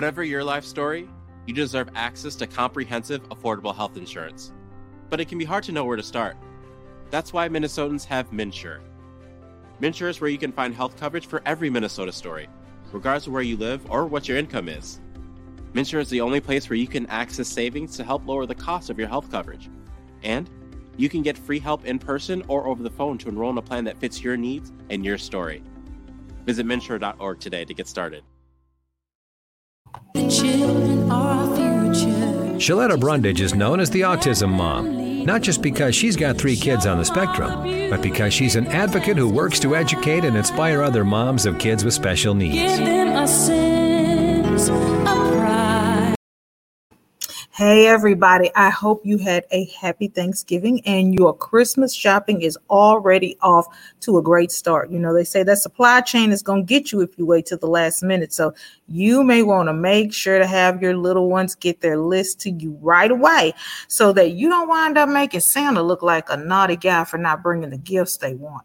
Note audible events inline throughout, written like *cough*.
Whatever your life story, you deserve access to comprehensive, affordable health insurance. But it can be hard to know where to start. That's why Minnesotans have MNsure. MNsure is where you can find health coverage for every Minnesota story, regardless of where you live or what your income is. MNsure is the only place where you can access savings to help lower the cost of your health coverage. And you can get free help in person or over the phone to enroll in a plan that fits your needs and your story. Visit MNsure.org today to get started. Shaletta Brundage is known as the Autism Mom, not just because she's got three kids on the spectrum, but because she's an advocate who works to educate and inspire other moms of kids with special needs. Hey, everybody. I hope you had a happy Thanksgiving and your Christmas shopping is already off to a great start. You know, they say that supply chain is going to get you if you wait till the last minute. So you may want to make sure to have your little ones get their list to you right away so that you don't wind up making Santa look like a naughty guy for not bringing the gifts they want.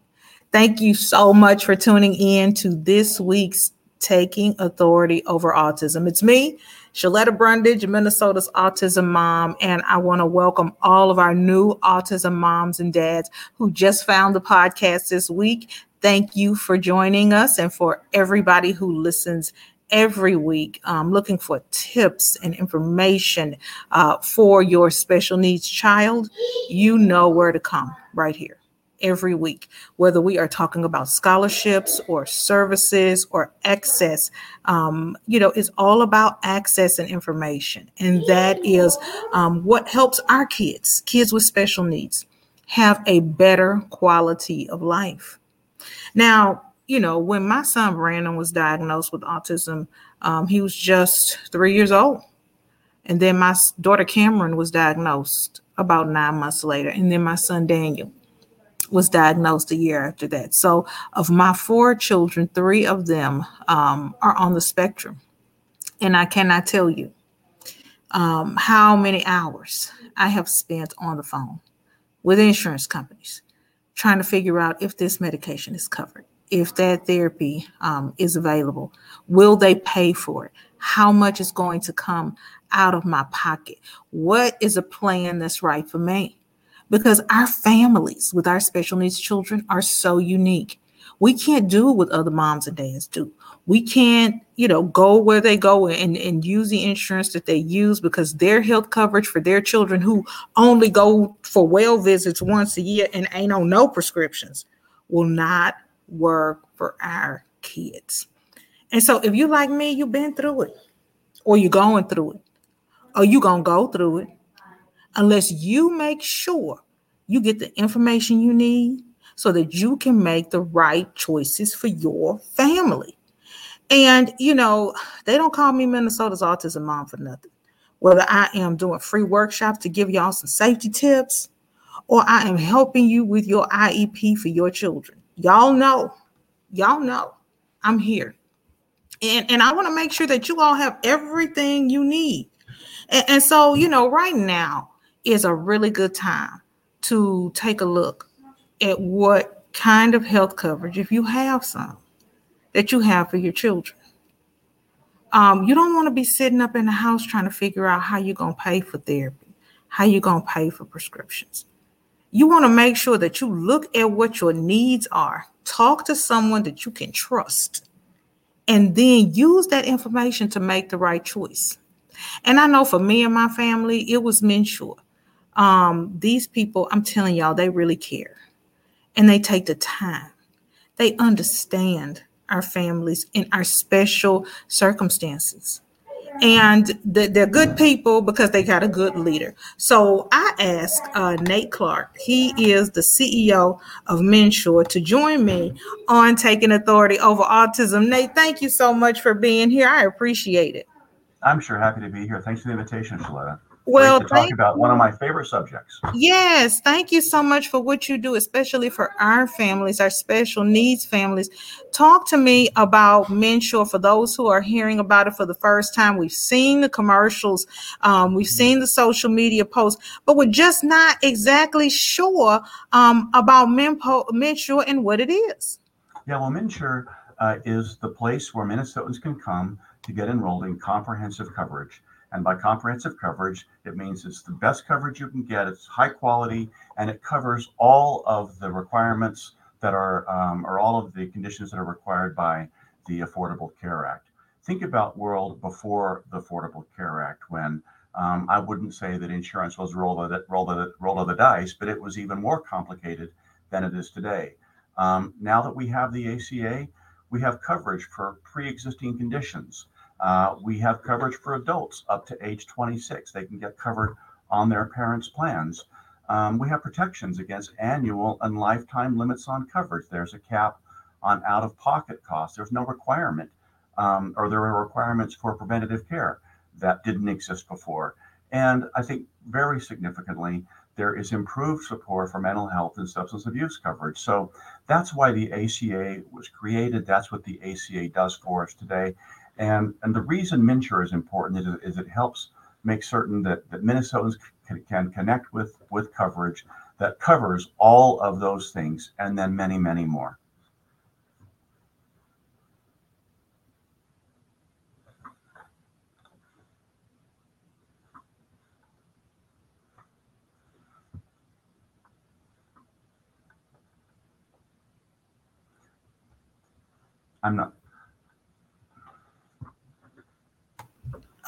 Thank you so much for tuning in to this week's Taking Authority Over Autism. It's me, Shaletta Brundage, Minnesota's autism mom, and I want to welcome all of our new autism moms and dads who just found the podcast this week. Thank you for joining us and for everybody who listens every week um, looking for tips and information uh, for your special needs child. You know where to come right here every week, whether we are talking about scholarships or services or access. Um, you know, it's all about access and information. And that is um, what helps our kids, kids with special needs, have a better quality of life. Now, you know, when my son Brandon was diagnosed with autism, um, he was just three years old. And then my daughter Cameron was diagnosed about nine months later. And then my son Daniel was diagnosed a year after that. So, of my four children, three of them um, are on the spectrum. And I cannot tell you um, how many hours I have spent on the phone with insurance companies trying to figure out if this medication is covered, if that therapy um, is available, will they pay for it, how much is going to come out of my pocket, what is a plan that's right for me because our families with our special needs children are so unique. We can't do what other moms and dads do. We can't, you know, go where they go and, and use the insurance that they use because their health coverage for their children who only go for well visits once a year and ain't on no prescriptions will not work for our kids. And so if you like me, you've been through it, or you're going through it, or you gonna go through it unless you make sure you get the information you need so that you can make the right choices for your family. And, you know, they don't call me Minnesota's autism mom for nothing. Whether I am doing free workshops to give y'all some safety tips or I am helping you with your IEP for your children. Y'all know, y'all know I'm here. And, and I want to make sure that you all have everything you need. And, and so, you know, right now is a really good time to take a look at what kind of health coverage, if you have some, that you have for your children. Um, you don't want to be sitting up in the house trying to figure out how you're going to pay for therapy, how you're going to pay for prescriptions. You want to make sure that you look at what your needs are, talk to someone that you can trust, and then use that information to make the right choice. And I know for me and my family, it was MNsure. Um, these people, I'm telling y'all, they really care and they take the time. They understand our families in our special circumstances. And th- they're good people because they got a good leader. So I asked uh, Nate Clark, he is the CEO of MNsure, to join me on taking authority over autism. Nate, thank you so much for being here. I appreciate it. I'm sure happy to be here. Thanks for the invitation, Shaletta. Well, Great to talk about one of my favorite subjects. Yes, thank you so much for what you do, especially for our families, our special needs families. Talk to me about MNsure for those who are hearing about it for the first time. We've seen the commercials, um, we've seen the social media posts, but we're just not exactly sure um, about MNsure and what it is. Yeah, well, MNsure uh, is the place where Minnesotans can come to get enrolled in comprehensive coverage. And by comprehensive coverage, it means it's the best coverage you can get. It's high quality and it covers all of the requirements that are, um, or all of the conditions that are required by the Affordable Care Act. Think about world before the Affordable Care Act when um, I wouldn't say that insurance was roll of the roll of the roll of the dice, but it was even more complicated than it is today. Um, now that we have the ACA, we have coverage for pre-existing conditions. Uh, we have coverage for adults up to age 26. They can get covered on their parents' plans. Um, we have protections against annual and lifetime limits on coverage. There's a cap on out-of-pocket costs. There's no requirement, um, or there are requirements for preventative care that didn't exist before. And I think very significantly, there is improved support for mental health and substance abuse coverage. So that's why the ACA was created. That's what the ACA does for us today. And, and the reason MNsure is important is, is it helps make certain that, that Minnesotans can, can connect with, with coverage that covers all of those things and then many, many more. I'm not.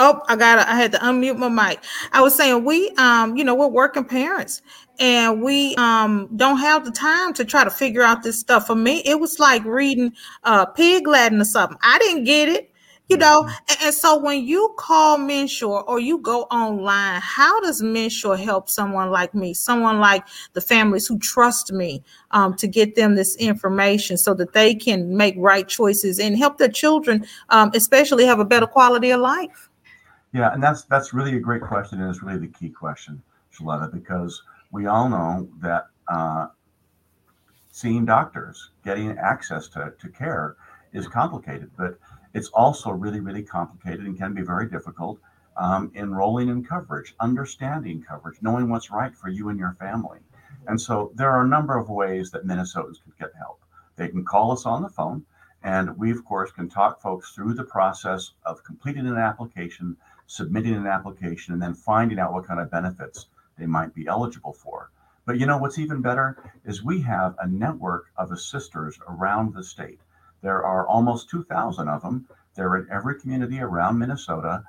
Oh, I got I had to unmute my mic. I was saying we um, you know, we're working parents and we um don't have the time to try to figure out this stuff. For me, it was like reading uh pig Latin or something. I didn't get it, you know. And, and so when you call MNsure or you go online, how does MNsure help someone like me, someone like the families who trust me um, to get them this information so that they can make right choices and help their children, um, especially have a better quality of life? Yeah, and that's that's really a great question, and it's really the key question, Shaletta, because we all know that uh, seeing doctors, getting access to, to care is complicated, but it's also really, really complicated and can be very difficult. Um, enrolling in coverage, understanding coverage, knowing what's right for you and your family. And so there are a number of ways that Minnesotans can get help. They can call us on the phone, and we, of course, can talk folks through the process of completing an application, submitting an application, and then finding out what kind of benefits they might be eligible for. But you know what's even better is we have a network of assisters around the state. There are almost 2,000 of them. They're in every community around Minnesota.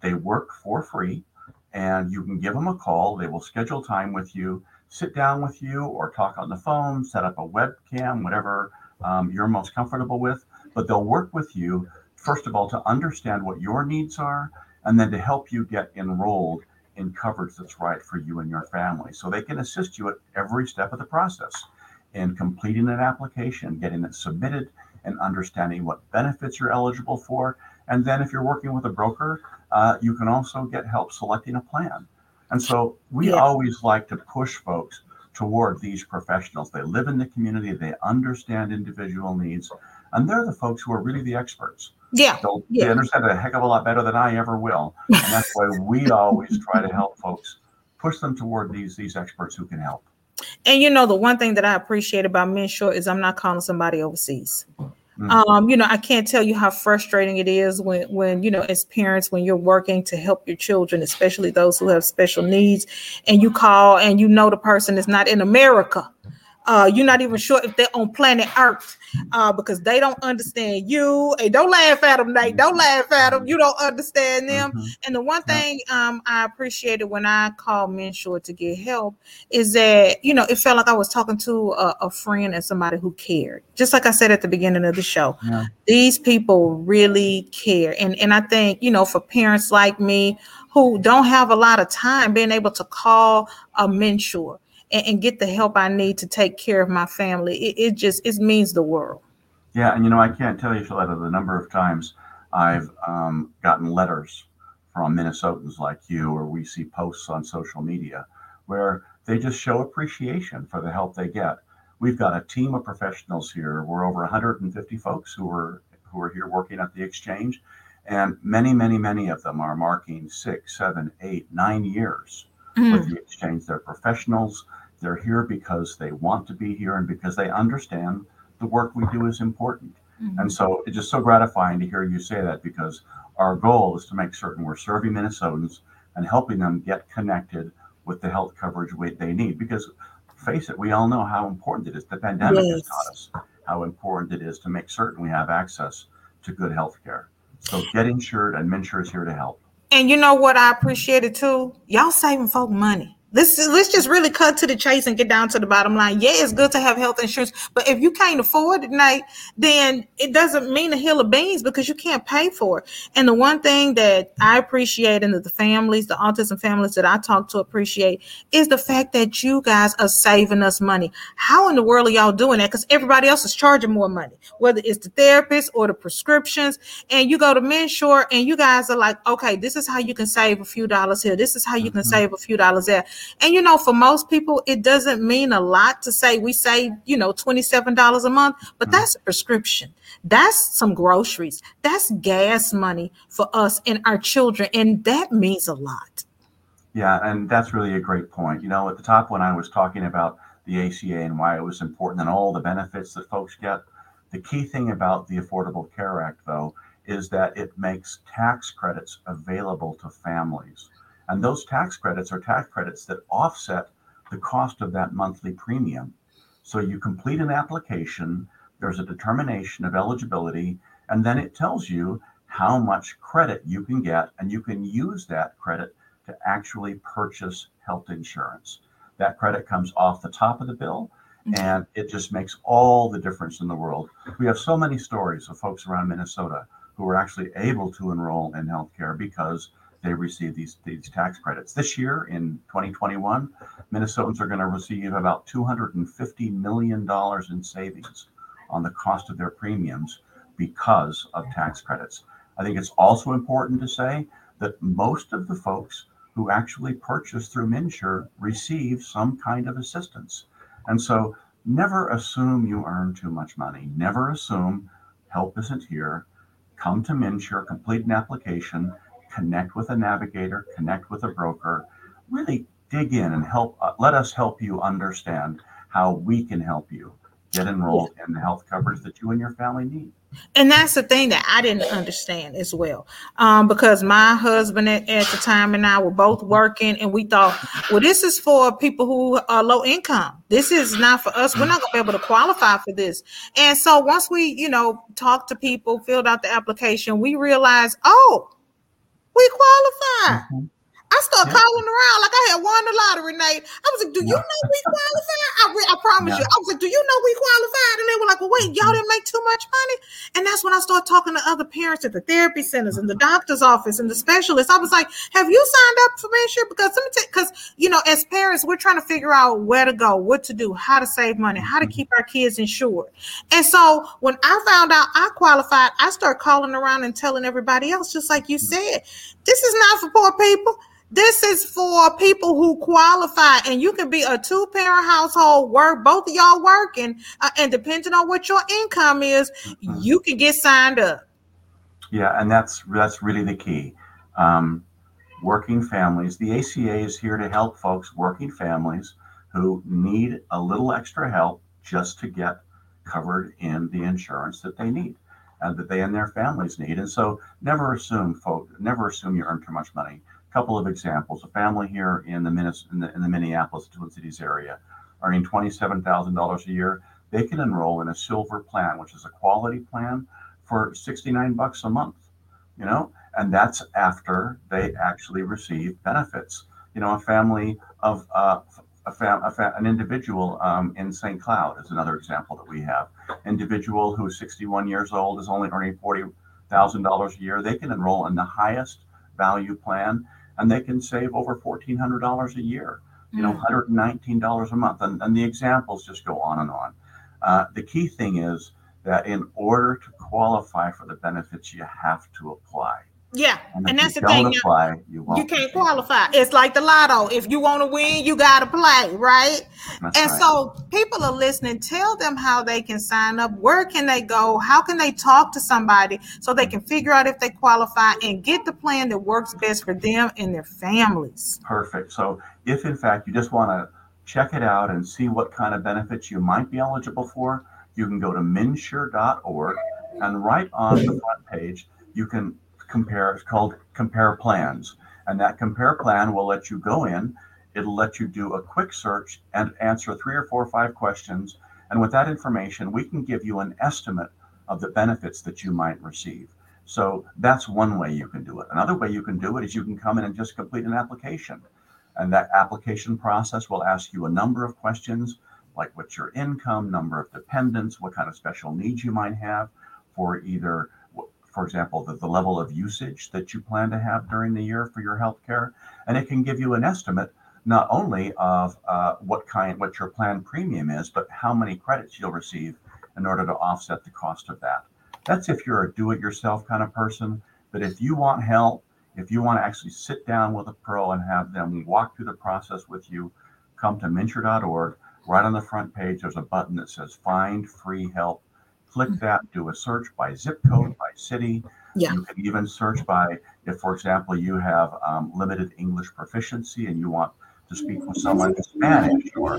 They work for free, and you can give them a call. They will schedule time with you, sit down with you, or talk on the phone, set up a webcam, whatever um, you're most comfortable with. But they'll work with you, first of all, to understand what your needs are, and then to help you get enrolled in coverage that's right for you and your family. So they can assist you at every step of the process in completing an application, getting it submitted, and understanding what benefits you're eligible for. And then if you're working with a broker, uh, you can also get help selecting a plan. And so we Yeah. always like to push folks toward these professionals. They live in the community, they understand individual needs, and they're the folks who are really the experts. Yeah. They'll, Yeah. They understand it a heck of a lot better than I ever will. And that's why we *laughs* always try to help folks push them toward these these experts who can help. And you know, the one thing that I appreciate about MNsure is I'm not calling somebody overseas. Mhm. Um, you know, I can't tell you how frustrating it is when, when you know, as parents, when you're working to help your children, especially those who have special needs, and you call and you know the person is not in America. Uh, you're not even sure if they're on planet Earth uh, because they don't understand you. Hey, don't laugh at them, Nate. Don't laugh at them. You don't understand them. Mhm. And the one thing um, I appreciated when I called MNsure to get help is that, you know, it felt like I was talking to a, a friend and somebody who cared. Just like I said at the beginning of the show, Yeah. these people really care. And, and I think, you know, for parents like me who don't have a lot of time, being able to call a MNsure and, and get the help I need to take care of my family, it, it just, it means the world. Yeah, and you know, I can't tell you, Shaletta, the number of times I've um, gotten letters from Minnesotans like you, or we see posts on social media where they just show appreciation for the help they get. We've got a team of professionals here. We're over 150 folks who are who are here working at the exchange, and many, many, many of them are marking six, seven, eight, nine years with the exchange. They're professionals. They're here because they want to be here and because they understand the work we do is important. Mhm. And so it's just so gratifying to hear you say that because our goal is to make certain we're serving Minnesotans and helping them get connected with the health coverage we- they need. Because face it, we all know how important it is. The pandemic has taught us how important it is to make certain we have access to good health care. So get insured and MNsure is here to help. And you know what I appreciated too? Y'all saving folk money. Let's let's just really cut to the chase and get down to the bottom line. Yeah, it's good to have health insurance, but if you can't afford it, Nate, then it doesn't mean a hill of beans because you can't pay for it. And the one thing that I appreciate and that the families, the autism families that I talk to appreciate is the fact that you guys are saving us money. How in the world are y'all doing that? Because everybody else is charging more money, whether it's the therapist or the prescriptions. And you go to MNsure and you guys are like, okay, this is how you can save a few dollars here. This is how you can Mhm. save a few dollars there. And you know, for most people, it doesn't mean a lot to say we save, you know, $27 a month, but Mhm. that's a prescription. That's some groceries. That's gas money for us and our children. And that means a lot. Yeah, and that's really a great point. You know, at the top when I was talking about the ACA and why it was important and all the benefits that folks get, the key thing about the Affordable Care Act, though, is that it makes tax credits available to families. And those tax credits are tax credits that offset the cost of that monthly premium. So you complete an application, there's a determination of eligibility, and then it tells you how much credit you can get, and you can use that credit to actually purchase health insurance. That credit comes off the top of the bill, mm-hmm. and it just makes all the difference in the world. We have so many stories of folks around Minnesota who were actually able to enroll in healthcare because they receive these, these tax credits. This year in 2021, Minnesotans are going to receive about $250 million in savings on the cost of their premiums because of tax credits. I think it's also important to say that most of the folks who actually purchase through MNsure receive some kind of assistance. And so never assume you earn too much money. Never assume help isn't here. Come to MNsure, complete an application, connect with a navigator, connect with a broker, really dig in and help. Uh, let us help you understand how we can help you get enrolled in the health coverage that you and your family need. And that's the thing that I didn't understand as well. Um, because my husband at, at the time and I were both working, and we thought, well, this is for people who are low income. This is not for us. We're not going to be able to qualify for this. And so once we, you know, talked to people, filled out the application, we realized, oh, we qualify. Mhm. I started Yeah. calling around like I had won the lottery, Nate. I was like, "Do you know we qualified?" I, re- I promise Yeah. you. I was like, "Do you know we qualified?" And they were like, "Well, wait, y'all mm-hmm. didn't make too much money." And that's when I started talking to other parents at the therapy centers and the doctor's office and the specialists. I was like, "Have you signed up for Medicare?" Because let me tell because you know, as parents, we're trying to figure out where to go, what to do, how to save money, how to mm-hmm. keep our kids insured. And so when I found out I qualified, I started calling around and telling everybody else, just like you mm-hmm. said, this is not for poor people. This is for people who qualify, and you can be a two parent household, work both of y'all working, uh, and depending on what your income is, Mhm. you can get signed up. Yeah, and that's that's really the key. Um, working families. The ACA is here to help folks, working families who need a little extra help just to get covered in the insurance that they need, and that they and their families need. And so, never assume, folk, never assume you earn too much money. Couple of examples: a family here in the, Minnes- in the in the Minneapolis Twin Cities area, earning twenty-seven thousand dollars a year, they can enroll in a silver plan, which is a quality plan for 69 bucks a month you know? And that's after they actually receive benefits. You know a family of uh, a fam- a fa- an individual um, in st cloud is another example that we have. Individual who's 61 years old is only earning $40000 a year. They can enroll in the highest value plan and they can save over $1400 a year you know $119 a month. And, and the examples just go on and on. Uh, the key thing is that in order to qualify for the benefits, you have to apply. Yeah, And, and that's the thing. apply, you. You can't qualify. It's like the lotto. If you want to win, you got to play, right? That's And right. so people are listening. Tell them how they can sign up. Where can they go? How can they talk to somebody so they can figure out if they qualify and get the plan that works best for them and their families? Perfect. So if in fact you just want to check it out and see what kind of benefits you might be eligible for, you can go to MNsure.org And right on the front page, you can compare. It's called Compare Plans, and that Compare Plan will let you go in. It'll let you do a quick search and answer three or four or five questions. And with that information, we can give you an estimate of the benefits that you might receive. So that's one way you can do it. Another way you can do it is you can come in and just complete an application. And that application process will ask you a number of questions like what's your income, number of dependents, what kind of special needs you might have for either, for example, the, the level of usage that you plan to have during the year for your health care. And it can give you an estimate not only of uh, what kind, what your plan premium is, but how many credits you'll receive in order to offset the cost of that. That's if you're a do it yourself kind of person. But if you want help, if you want to actually sit down with a pro and have them walk through the process with you, come to MNsure.org. Right on the front page, there's a button that says Find Free Help. Click Mm-hmm. that, do a search by zip code, city. Yeah. You can even search by, if, for example, you have um, limited English proficiency and you want to speak with someone in Spanish or,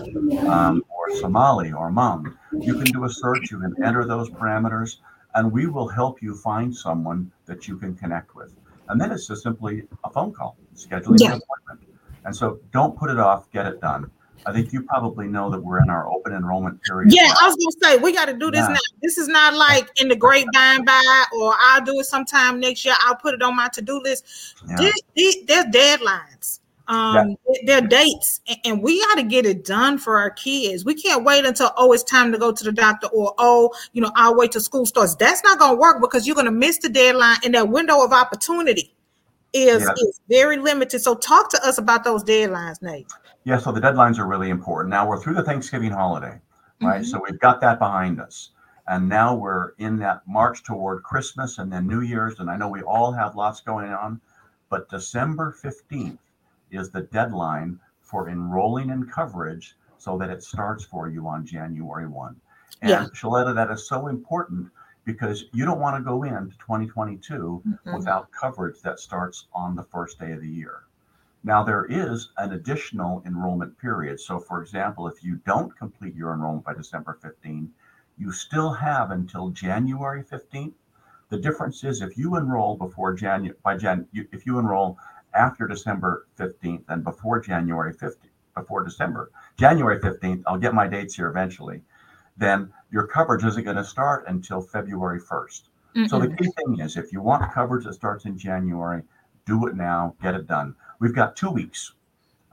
um, or Somali or Hmong, you can do a search, you can enter those parameters, and we will help you find someone that you can connect with. And then it's just simply a phone call, scheduling Yeah. an appointment. And so don't put it off, get it done. I think you probably know that we're in our open enrollment period. Yeah. I was gonna say we got to do this Yeah. now. This is not like in the grapevine by, or I'll do it sometime next year. I'll put it on my to-do list. Yeah. These, there's deadlines. Um, there are dates, and, and we got to get it done for our kids. We can't wait until oh, it's time to go to the doctor, or oh, you know, I'll wait till school starts. That's not gonna work because you're gonna miss the deadline, and that window of opportunity is Yeah. is very limited. So talk to us about those deadlines, Nate. Yeah, so the deadlines are really important. Now we're through the Thanksgiving holiday, right? Mhm. So we've got that behind us. And now we're in that march toward Christmas and then New Year's. And I know we all have lots going on, but December 15th is the deadline for enrolling in coverage so that it starts for you on January 1. And Yeah. Shaletta, that is so important because you don't want to go into 2022 Mhm. without coverage that starts on the first day of the year. Now, there is an additional enrollment period. So, for example, if you don't complete your enrollment by December 15, you still have until January 15th. The difference is if you enroll before January, by Jan, if you enroll after December 15th and before January 15th, before December, January 15th, I'll get my dates here eventually, then your coverage isn't going to start until February 1st. So the key thing is if you want coverage that starts in January, do it now, get it done. We've got two weeks.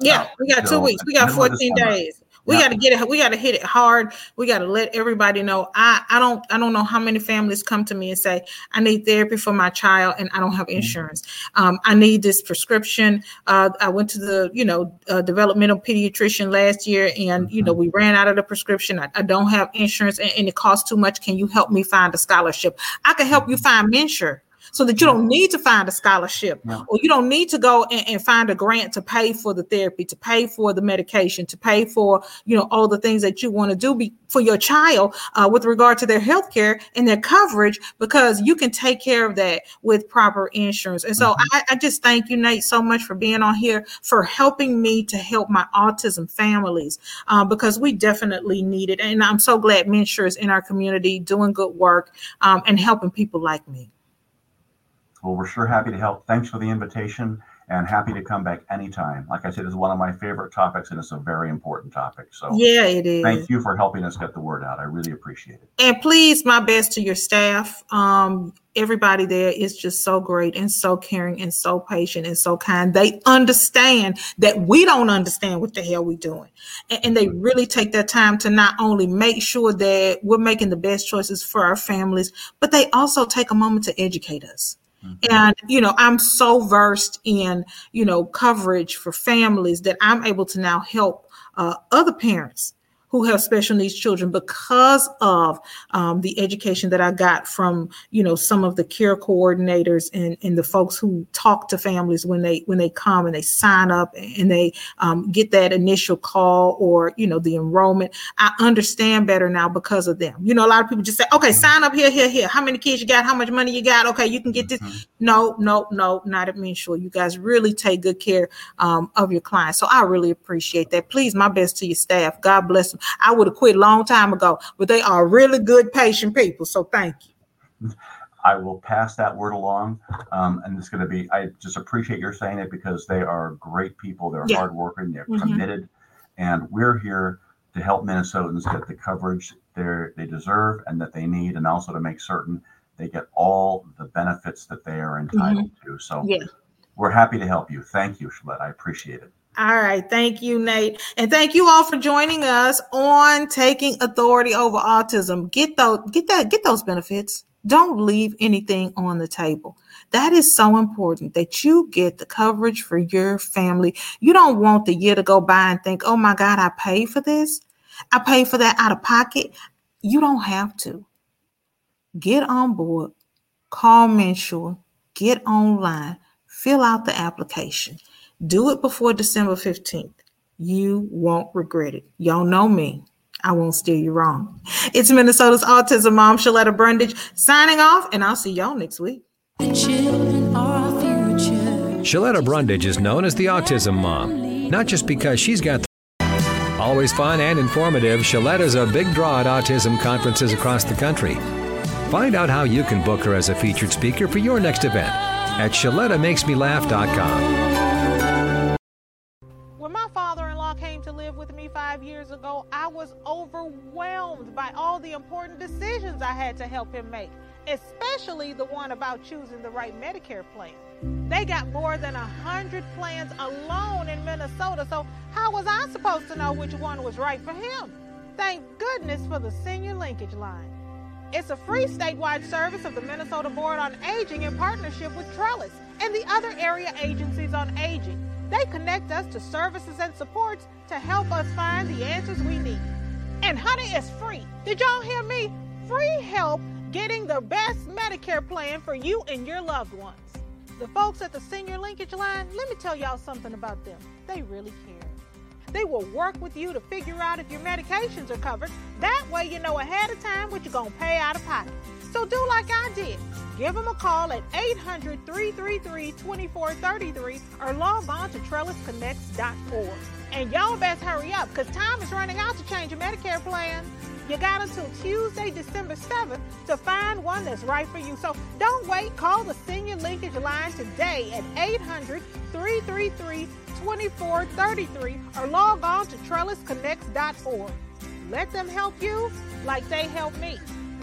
Yeah, we got two weeks. We got 14 days. We Yeah. got to get it. We got to hit it hard. We got to let everybody know. I I don't I don't know how many families come to me and say I need therapy for my child and I don't have insurance. Um, I need this prescription. Uh, I went to the you know uh, developmental pediatrician last year and you know we ran out of the prescription. I, I don't have insurance and, and it costs too much. Can you help me find a scholarship? I can help you find MNsure so that you don't need to find a scholarship Yeah. or you don't need to go and, and find a grant to pay for the therapy to pay for the medication to pay for you know all the things that you want to do be, for your child uh, with regard to their health care and their coverage because you can take care of that with proper insurance. And so I, I just thank you nate so much for being on here for helping me to help my autism families uh, because we definitely need it. And i'm so glad MNsure is in our community doing good work um, and helping people like me Well, we're sure happy to help. Thanks for the invitation and happy to come back anytime. Like I said, it's one of my favorite topics and it's a very important topic. So yeah it is thank you for helping us get the word out. I really appreciate it. and please my best to your staff um everybody there is just so great and so caring and so patient and so kind they understand that we don't understand what the hell we're doing and, and they really take their time to not only make sure that we're making the best choices for our families but they also take a moment to educate us and you know i'm so versed in you know coverage for families that i'm able to now help uh, other parents who have special needs children because of um, the education that I got from you know some of the care coordinators and, and the folks who talk to families when they when they come and they sign up and they um, get that initial call or you know the enrollment. I understand better now because of them. You know, a lot of people just say, "Okay, sign up here, here, here. How many kids you got? How much money you got? Okay, you can get this." Mhm. No, no, no, not at Sure, You guys really take good care um, of your clients. So I really appreciate that. Please, my best to your staff. God bless them. I would have quit a long time ago, but they are really good, patient people. So thank you. I will pass that word along. Um, and it's going to be, I just appreciate your saying it because they are great people. They're Yeah. hardworking, they're Mhm. committed, and we're here to help Minnesotans get the coverage they they deserve and that they need, and also to make certain they get all the benefits that they are entitled to. So Mm-hmm. Yeah. we're happy to help you. Thank you, Shalette. I appreciate it. All right. Thank you, Nate. And thank you all for joining us on taking authority over autism. Get those, get that, get those benefits. Don't leave anything on the table. That is so important that you get the coverage for your family. You don't want the year to go by and think, oh my God, I paid for this. I paid for that out of pocket. You don't have to. Get on board, call MNsure, get online, fill out the application. Do it before December 15th. You won't regret it. Y'all know me. I won't steer you wrong. It's Minnesota's Autism Mom, Shaletta Brundage, signing off, and I'll see y'all next week. The children are our future. Shaletta Brundage is known as the Autism Mom, not just because she's got the always fun and informative. Shaletta's a big draw at autism conferences across the country. Find out how you can book her as a featured speaker for your next event at ShalettaMakesMeLaugh.com. with me five years ago, I was overwhelmed by all the important decisions I had to help him make, especially the one about choosing the right Medicare plan. They got more than a hundred plans alone in Minnesota, so how was I supposed to know which one was right for him? Thank goodness for the senior linkage line. It's a free statewide service of the Minnesota Board on Aging in partnership with Trellis and the other area agencies on aging. They connect us to services and supports to help us find the answers we need. And honey, it's free. Did y'all hear me? Free help getting the best Medicare plan for you and your loved ones. The folks at the Senior Linkage Line, let me tell y'all something about them. They really care. They will work with you to figure out if your medications are covered. That way you know ahead of time what you're going to pay out of pocket. So do like I did. Give them a call at 800 333 2433 or log on to trellisconnects.org. And y'all best hurry up because time is running out to change your Medicare plan. You got until Tuesday, December 7th to find one that's right for you. So don't wait. Call the Senior Linkage Line today at 800 333 2433 or log on to trellisconnects.org. Let them help you like they helped me.